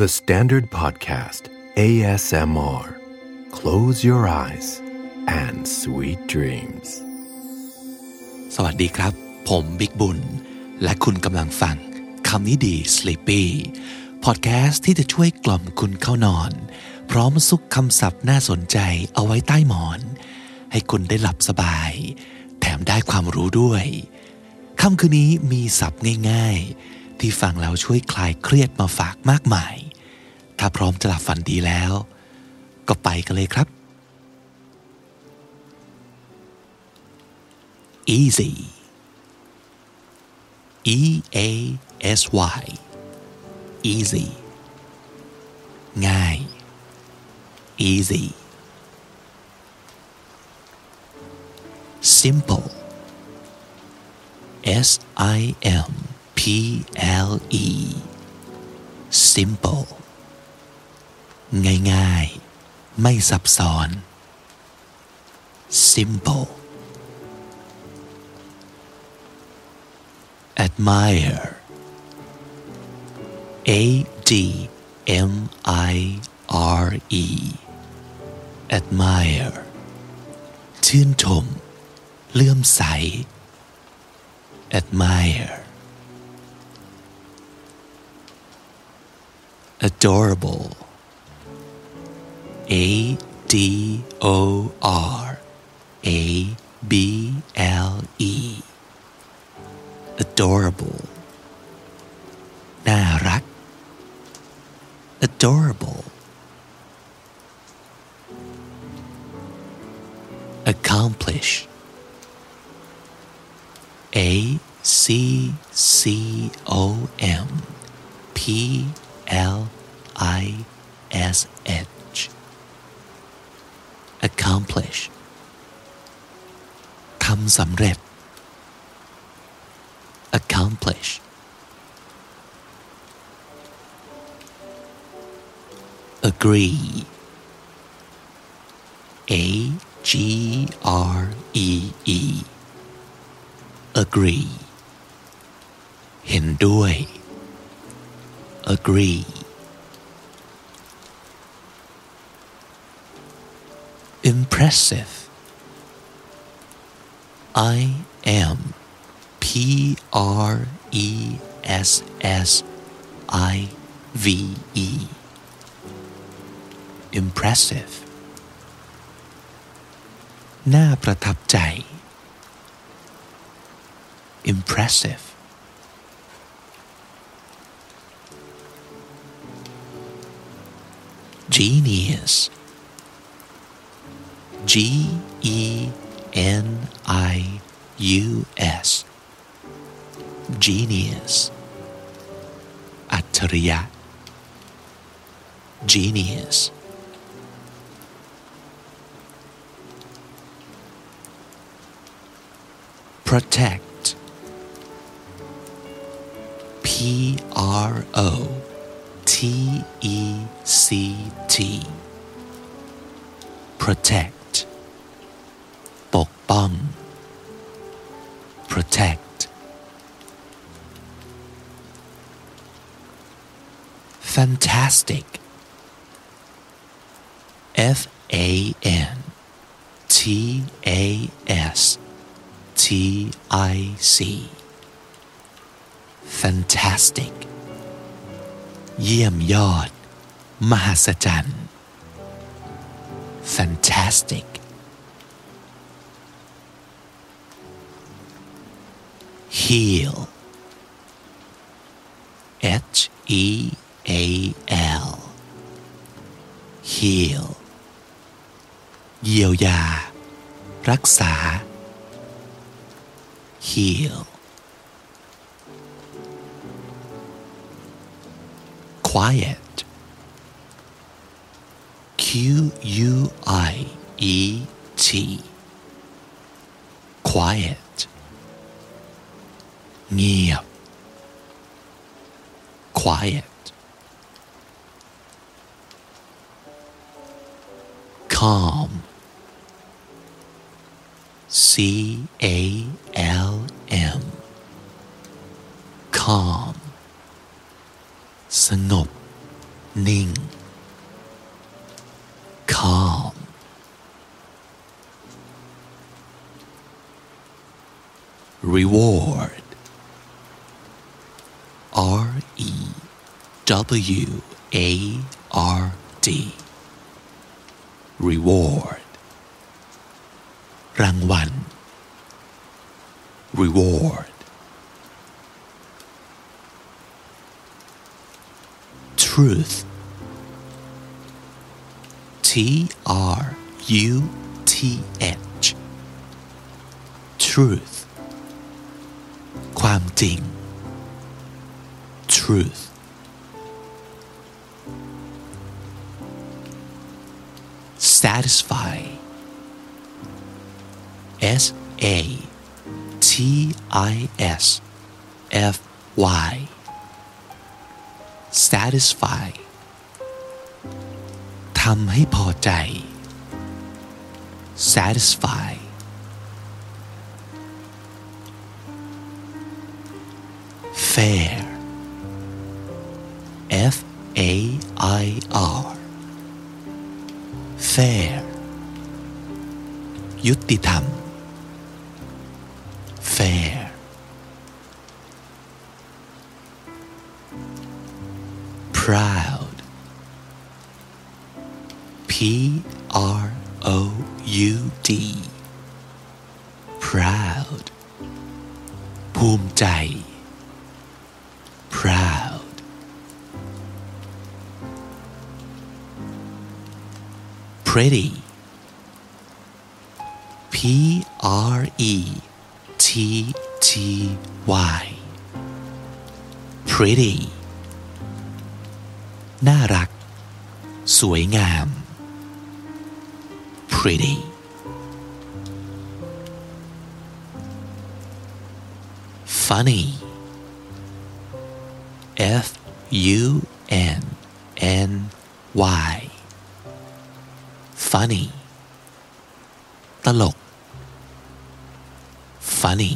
The Standard Podcast ASMR Close your eyes and sweet dreams สวัสดีครับ ผมบิ๊กบุญ และคุณกำลังฟังคำนี้ดี Sleepy พอดแคสต์ที่จะช่วยกล่อมคุณเข้านอน พร้อมซุกคำศัพท์น่าสนใจเอาไว้ใต้หมอน ให้คุณได้หลับสบาย แถมได้ความรู้ด้วยค่ำคืนนี้มีศัพท์ง่าย ๆ ที่ฟังแล้วช่วยคลายเครียดมาฝากมากมาย ถ้าพร้อมจะหลับฝันดีแล้ว ก็ไปกันเลยครับ easy e a s y easy ง่าย easy simple S I M P L E simple ง่ายๆ ไม่ซับซ้อน simple admire A D M I R E admire ชื่นชม เลื่อมใส admire adorable A D O R A B L E adorable น่ารัก adorable accomplish A C C O M P L I S H accomplish ทำสำเร็จ accomplish agree A G R E E agree เห็นด้วย agree impressive I M P R E S S I V E impressive น่าประทับใจ impressive genius G E N I U S genius อัจฉริยะ genius protect P R O T E C T protect ปกป้อง protect fantastic F A N T A S T I C fantastic เยี่ยมยอด มหัศจรรย์ fantastic heal H E A L heal เยียวยา รักษา heal quiet Q U I E T quiet เงียบ quiet calm C A L M calm สงบ นิ่ง calm reward W A R D reward รางวัล reward truth T R U T H truth ความจริง truth satisfy S A T I S F Y satisfy ทำให้พอใจ satisfy fair fair ยุติธรรม pretty P R E T T Y pretty น่ารัก สวยงาม pretty funny F U N N Y funny ตลก funny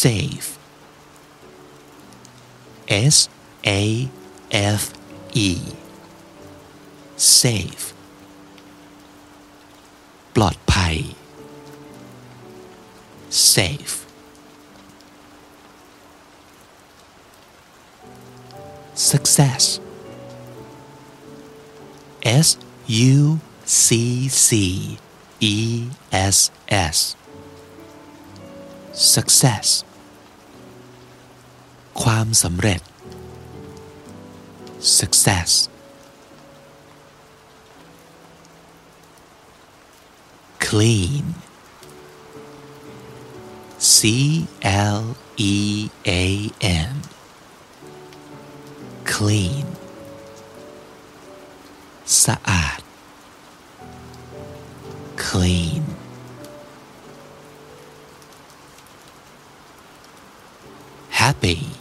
safe S A F E safe ปลอดภัย safe success S U C C E S S success ความสำเร็จ success clean C L E A N clean สะอาด clean happy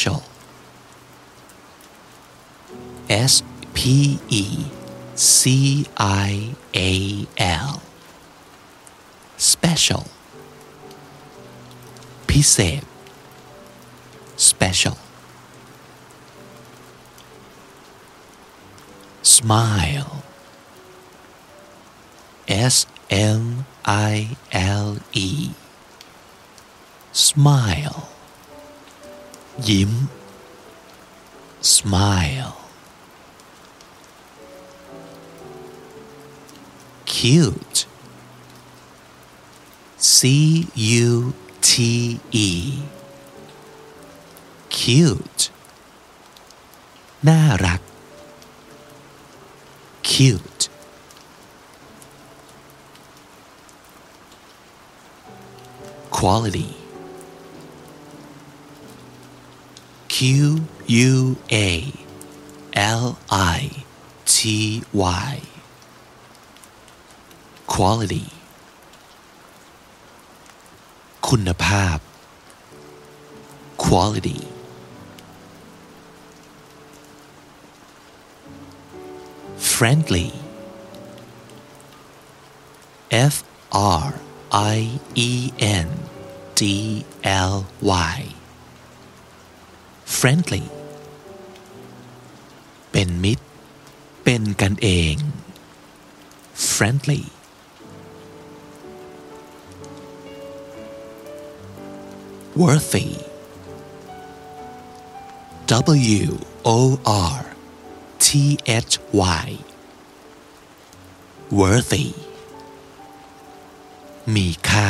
special S P E C I A L special พิเศษ special smile S M I L E smile ยิ้ม smile cute C U T E cute น่ารัก cute quality Q U A L I T Y quality คุณภาพ quality friendly F R I E N D L Y friendly เป็นมิตร เป็นกันเอง friendly worthy W O R T H Y worthy มีค่า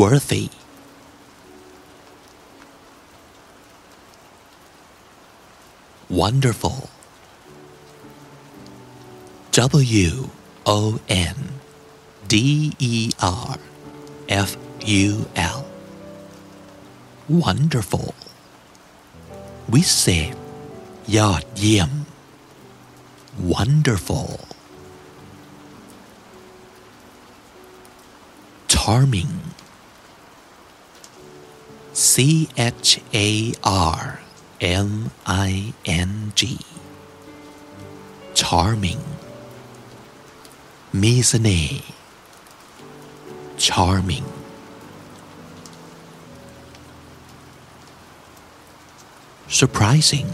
worthy wonderful W O N D E R F U L wonderful วิเศษ ยอดเยี่ยม wonderful charming C H A R M I N G charming มีเสน่ห์ charming surprising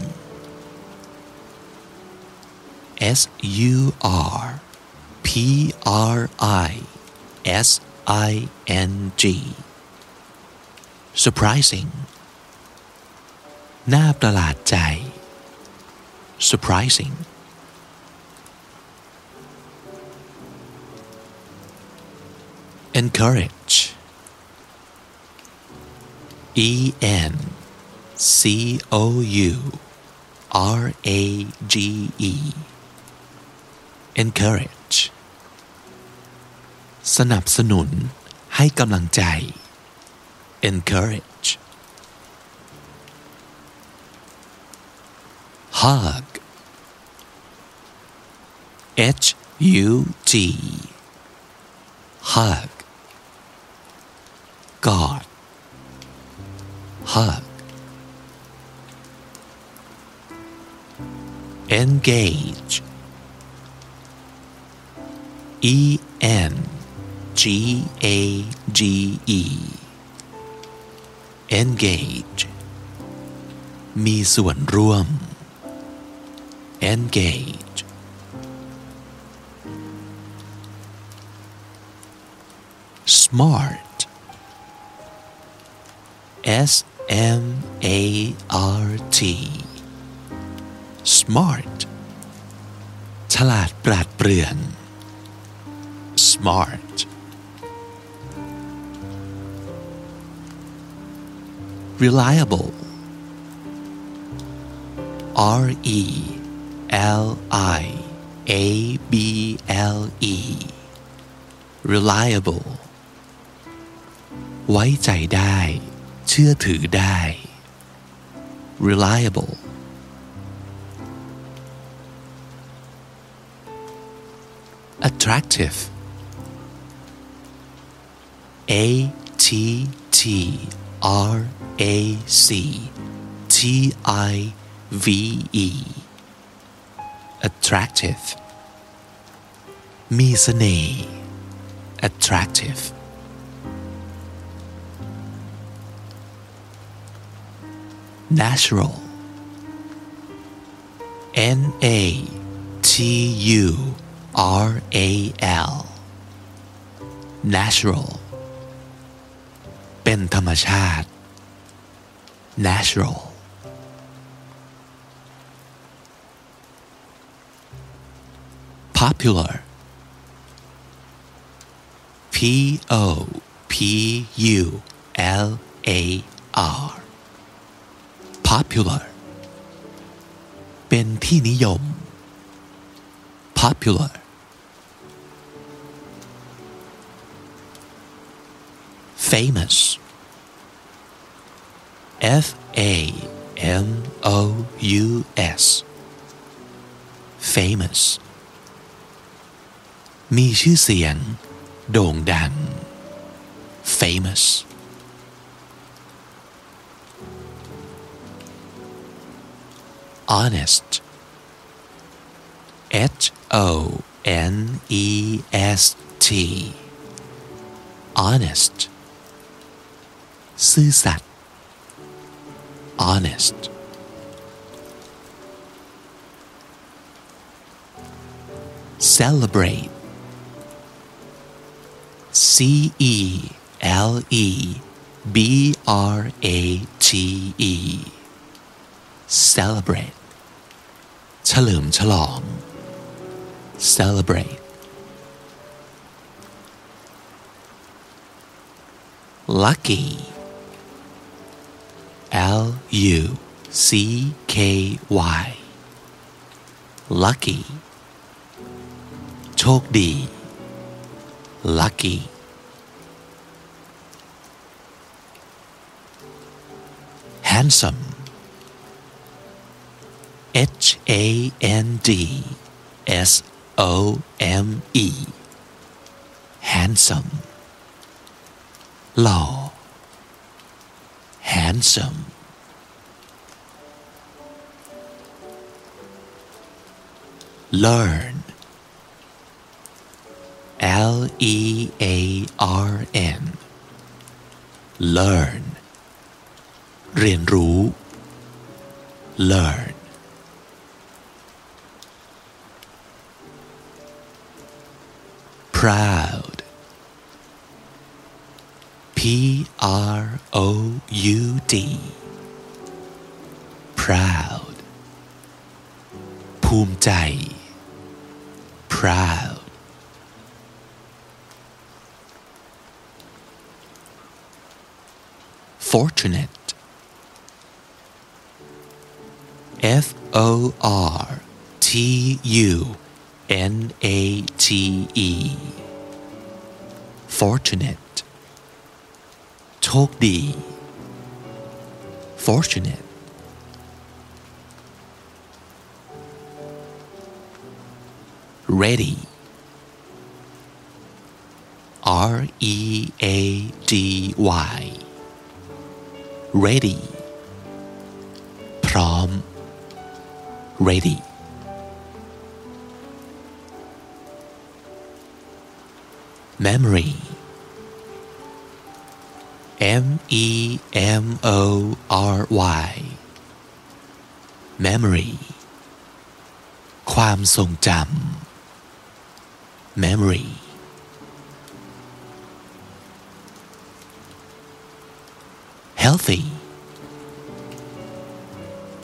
S U R P R I S I N G surprising น่าประหลาดใจ surprising encourage E N C O U R A G E encourage สนับสนุนให้กำลังใจ encourage hug H U G hug God hug engage E N G A G E engage มีส่วนร่วม engage smart S M A R T smart ฉลาดปราดเปรื่อง smart reliable R E L I A B L E reliable ไว้ใจได้ เชื่อถือได้ reliable attractive A T T R A C T I V E attractive มีเสน่ห์ attractive natural N A T U R A L natural เป็นธรรมชาติ natural popular P O P U L A R popular เป็นที่นิยม popular famous F A M O U S famous มีชื่อเสียง โด่งดัง famous honest H O N E S T honest ซื่อสัตย์ honest celebrate C E L E B R A T E celebrate เฉลิมฉลอง celebrate lucky L U C K Y lucky โชคดี lucky handsome H A N D S O M E handsome หล่อ handsome learn L E A R N learn เรียนรู้ learn proud P R O U D proud ภูมิใจ proud fortunate F O R T U N A T E fortunate โชคดี fortunate ready R E A D Y ready พร้อม ready memory M E M O R Y memory ความทรงจำ memory healthy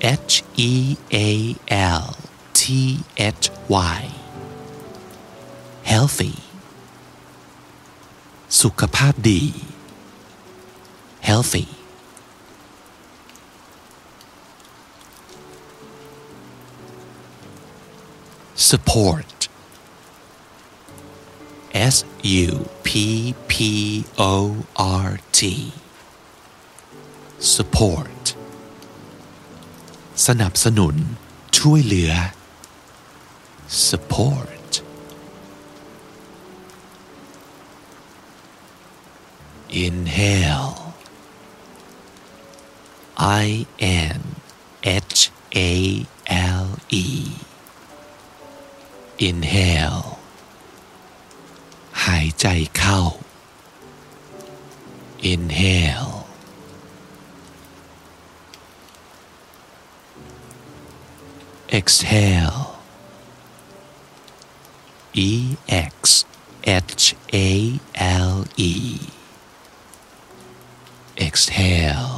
H E A L T H Y healthy สุขภาพดี healthy support S U P P O R T support สนับสนุน ช่วยเหลือ support inhale I N H A L E inhale หายใจเข้า inhale exhale E X H A L E exhale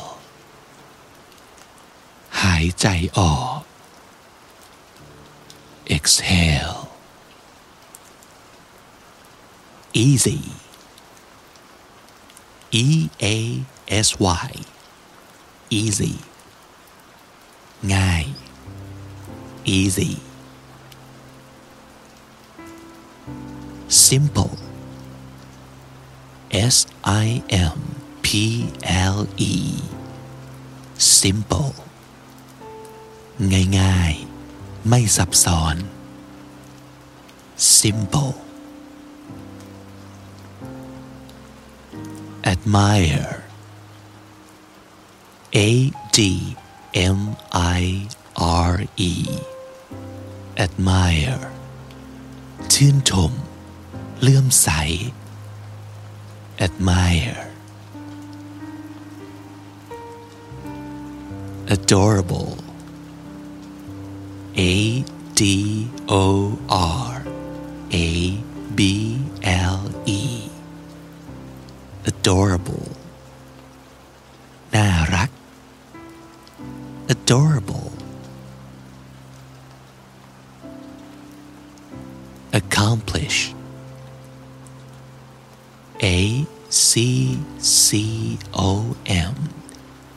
หายใจออก exhale easy E A S Y easy ง่าย easy simple S I M P L E simple ง่ายๆ ไม่ซับซ้อน simple at admire A D M I R E admire ชื่นชม เลื่อมใส admire adorable A D O R A B L E adorable น่ารัก adorable accomplish A C C O M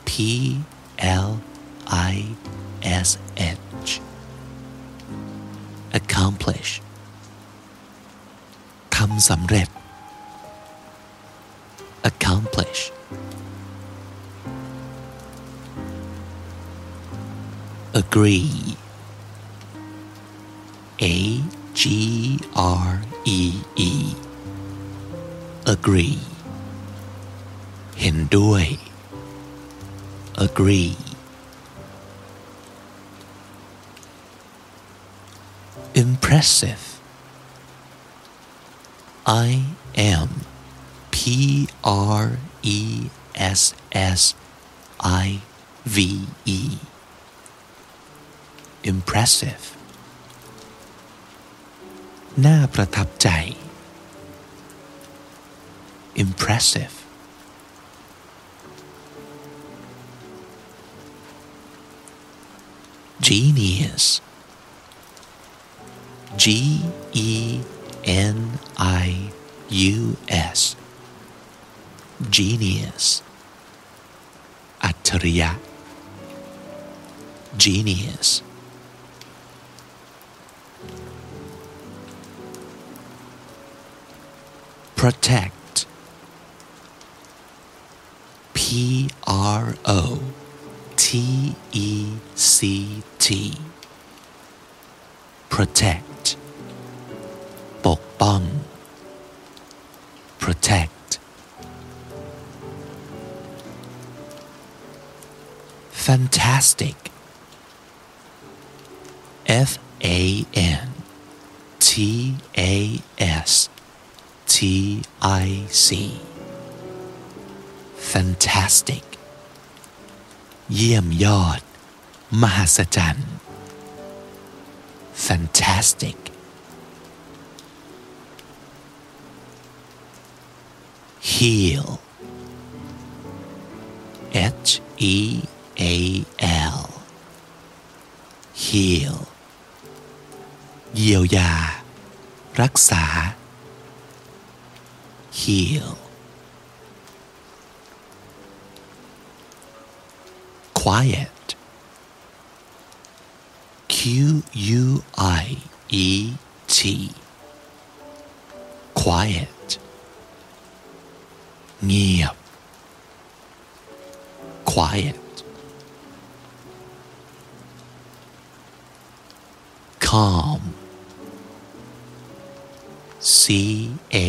P L I S H accomplish ทำสำเร็จ accomplish agree น่าประทับใจ impressive genius G E N I U S genius อัจฉริยะ genius protect P R O T E C T protect ปกป้อง protect fantastic F A N T A S T I C fantastic เยี่ยมยอด มหัศจรรย์ fantastic heal H E A L heal เยียวยา รักษา heal quiet Q U I E T quiet เงียบ quiet calm C A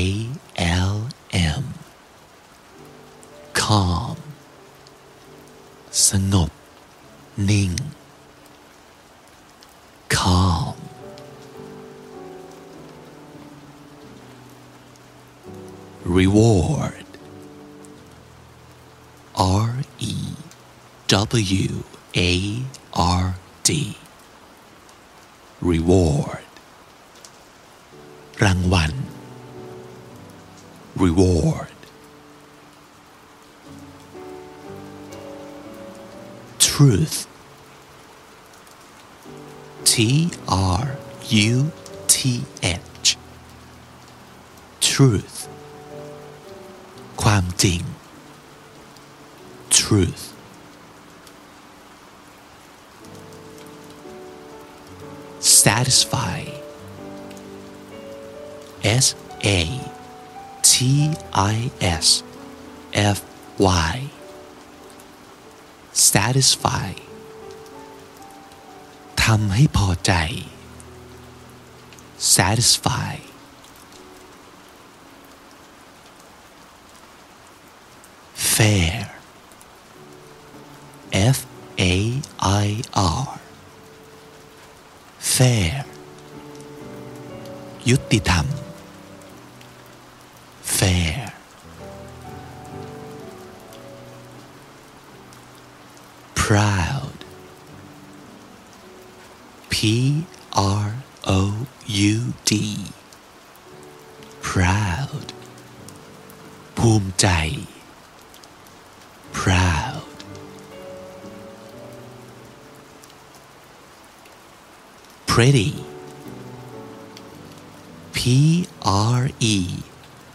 W A R D reward รางวัล reward truth T R U T H truth ความจริง truth satisfy S A T I S F Y satisfy ทำให้พอใจ satisfy fair F A I R fair ยุติธรรม fair proud P pretty P R E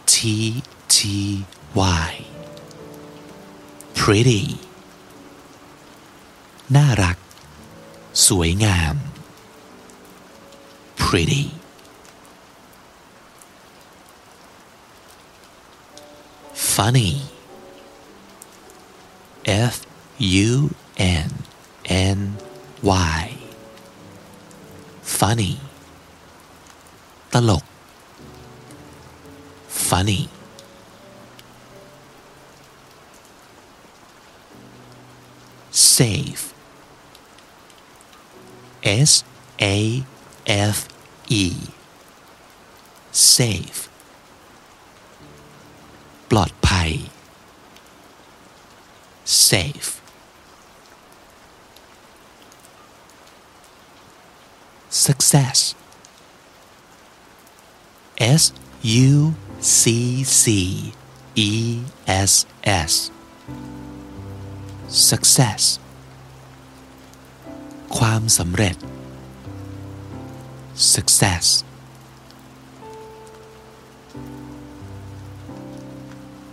T T Y pretty น่ารัก สวยงาม pretty funny F U N N Y funny ตลก funny safe S A F E safe ปลอดภัย safe success S U C C E S S success ความสำเร็จ success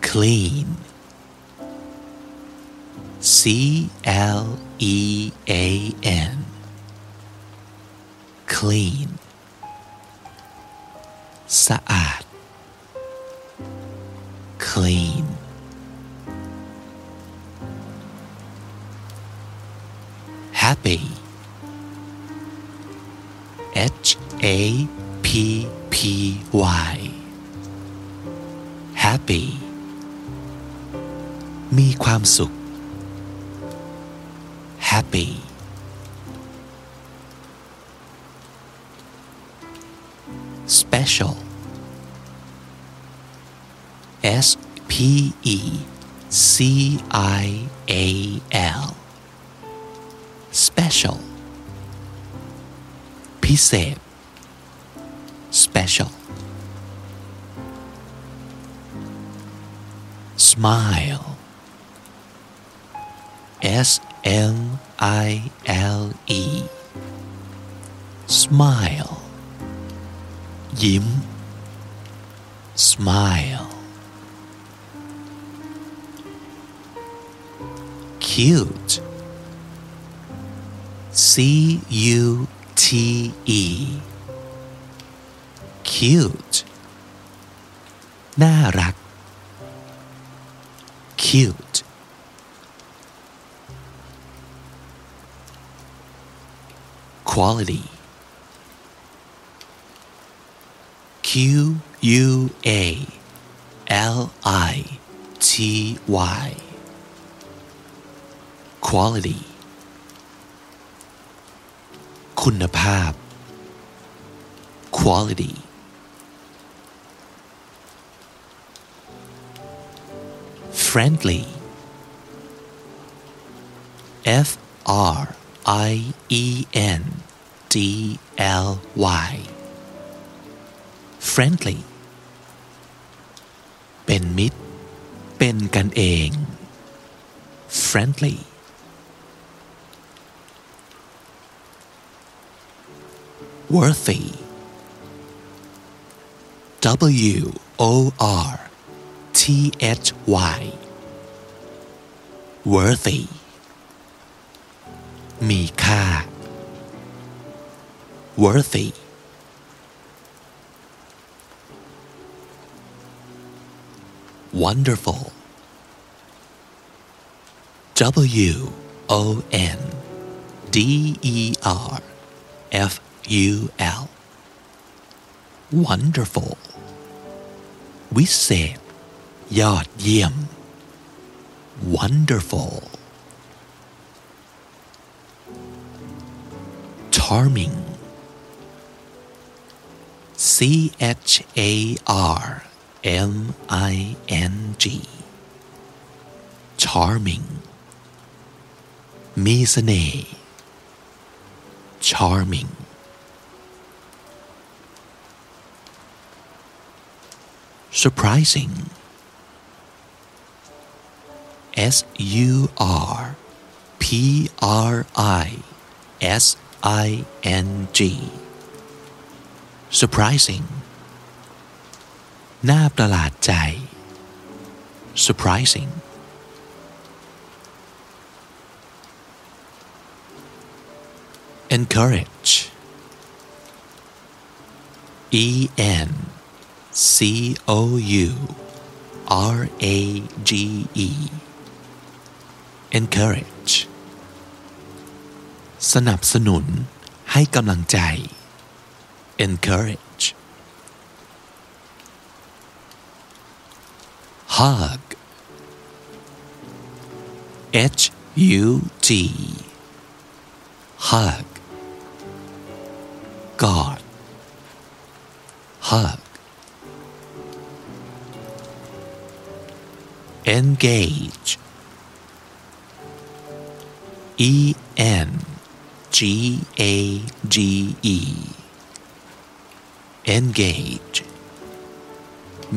clean C L E A N clean สะอาด clean happy H A P P Y happy มีความสุข happy special S P E C I A L special พิเศษ special smile S M I L E smile ยิ้ม smile cute C U T E cute น่ารัก cute quality Q U A L I T Y quality คุณภาพ quality friendly F R I E N D L Y friendly เป็นมิตร เป็นกันเอง friendly worthy W O R T H Y worthy มีค่า worthy wonderful W O N D E R F U L wonderful วิเศษ ยอดเยี่ยม wonderful charming C H A R M I N G charming มีเสน่ห์ charming surprising S U R P R I S I N G surprising น่าประหลาดใจ surprising encourage E N C O U R A G E encourage สนับสนุนให้กำลังใจ encourage hug H U G hug God hug engage E N G A G E engage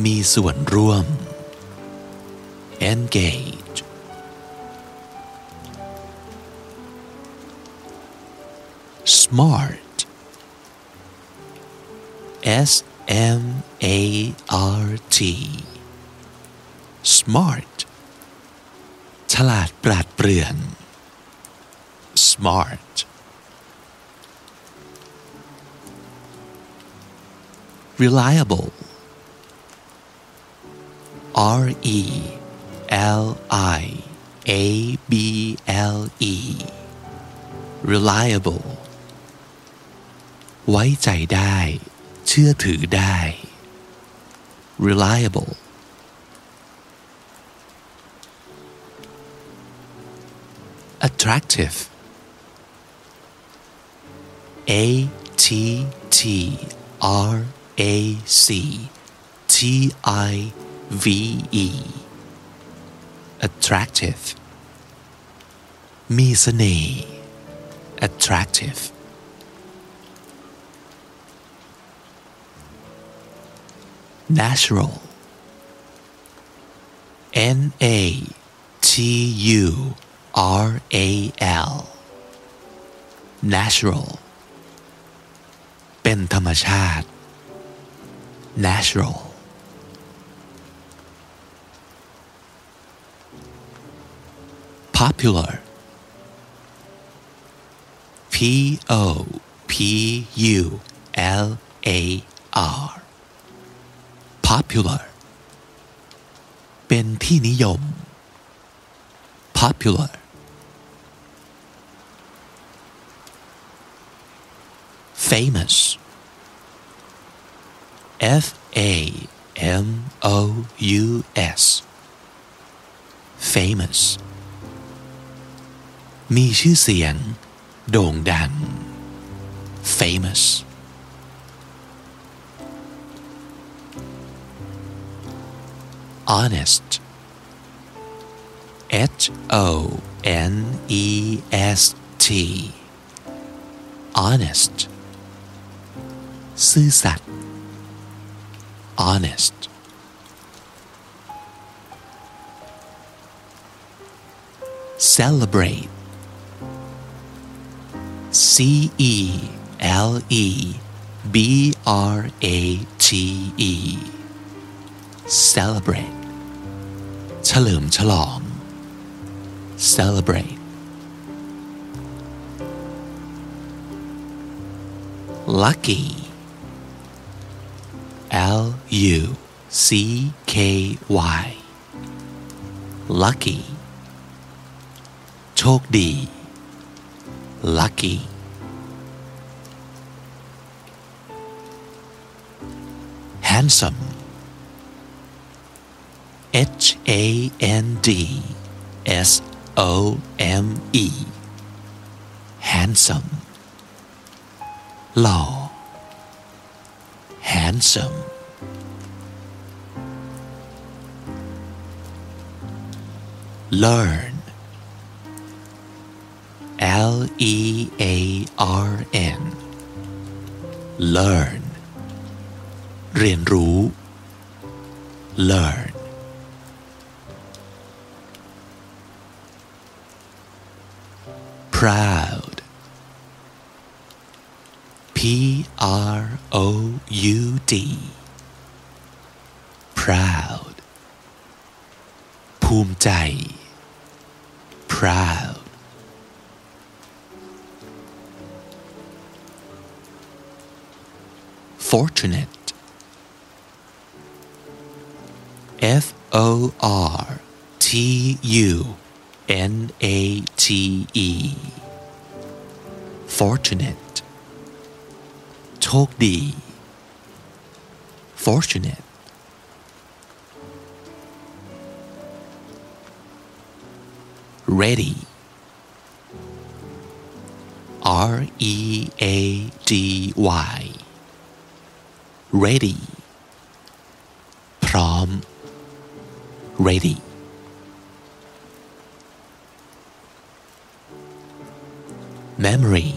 มีส่วนร่วม engage smart S M A R T smart ฉลาดปราดเปรื่อง smart reliable R E L I A B L E reliable ไว้ใจได้ เชื่อถือได้ reliable attractive A T T R A C T I V E attractive มีเสน่ห์ attractive natural N A T U R A L natural เป็นธรรมชาติ natural popular P O P U L A R popular เป็นที่นิยม popular famous F A M O U S famous มีชื่อเสียง โด่งดัง famous honest H O N E S T honest ซื่อสัตย์ honest celebrate C E L E B R A T E celebrate เฉลิมฉลอง celebrate lucky L U C K Y lucky โชคดี lucky handsome H A N D S O M E handsome หล่อ handsome learn L E A R N learn เรียนรู้ learn proud P R O U D proud ภูมิใจ proud fortunate F O R T U N A T E fortunate โชคดี fortunate ready R E A D Y ready พร้อม ready memory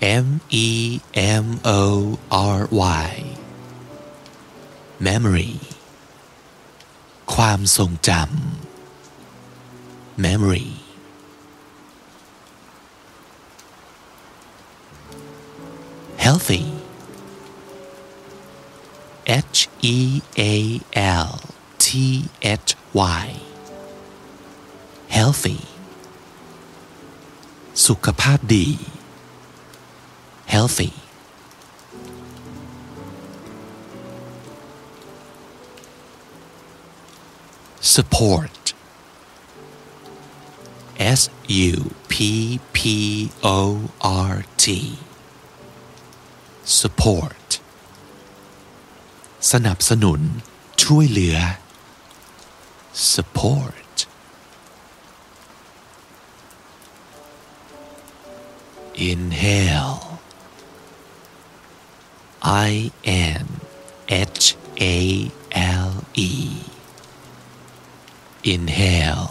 M E M O R Y memory ความทรงจำ memory healthy H E A L T H Y healthy สุขภาพดี healthy support S U P P O R T support สนับสนุน ช่วยเหลือ support inhale I N H A L E inhale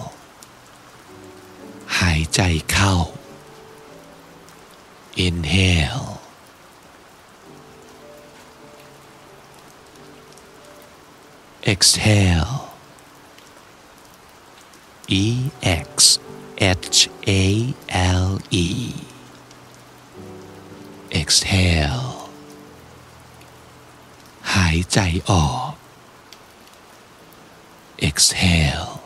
หายใจเข้า inhale exhale E X H A L E exhale หายใจออก exhale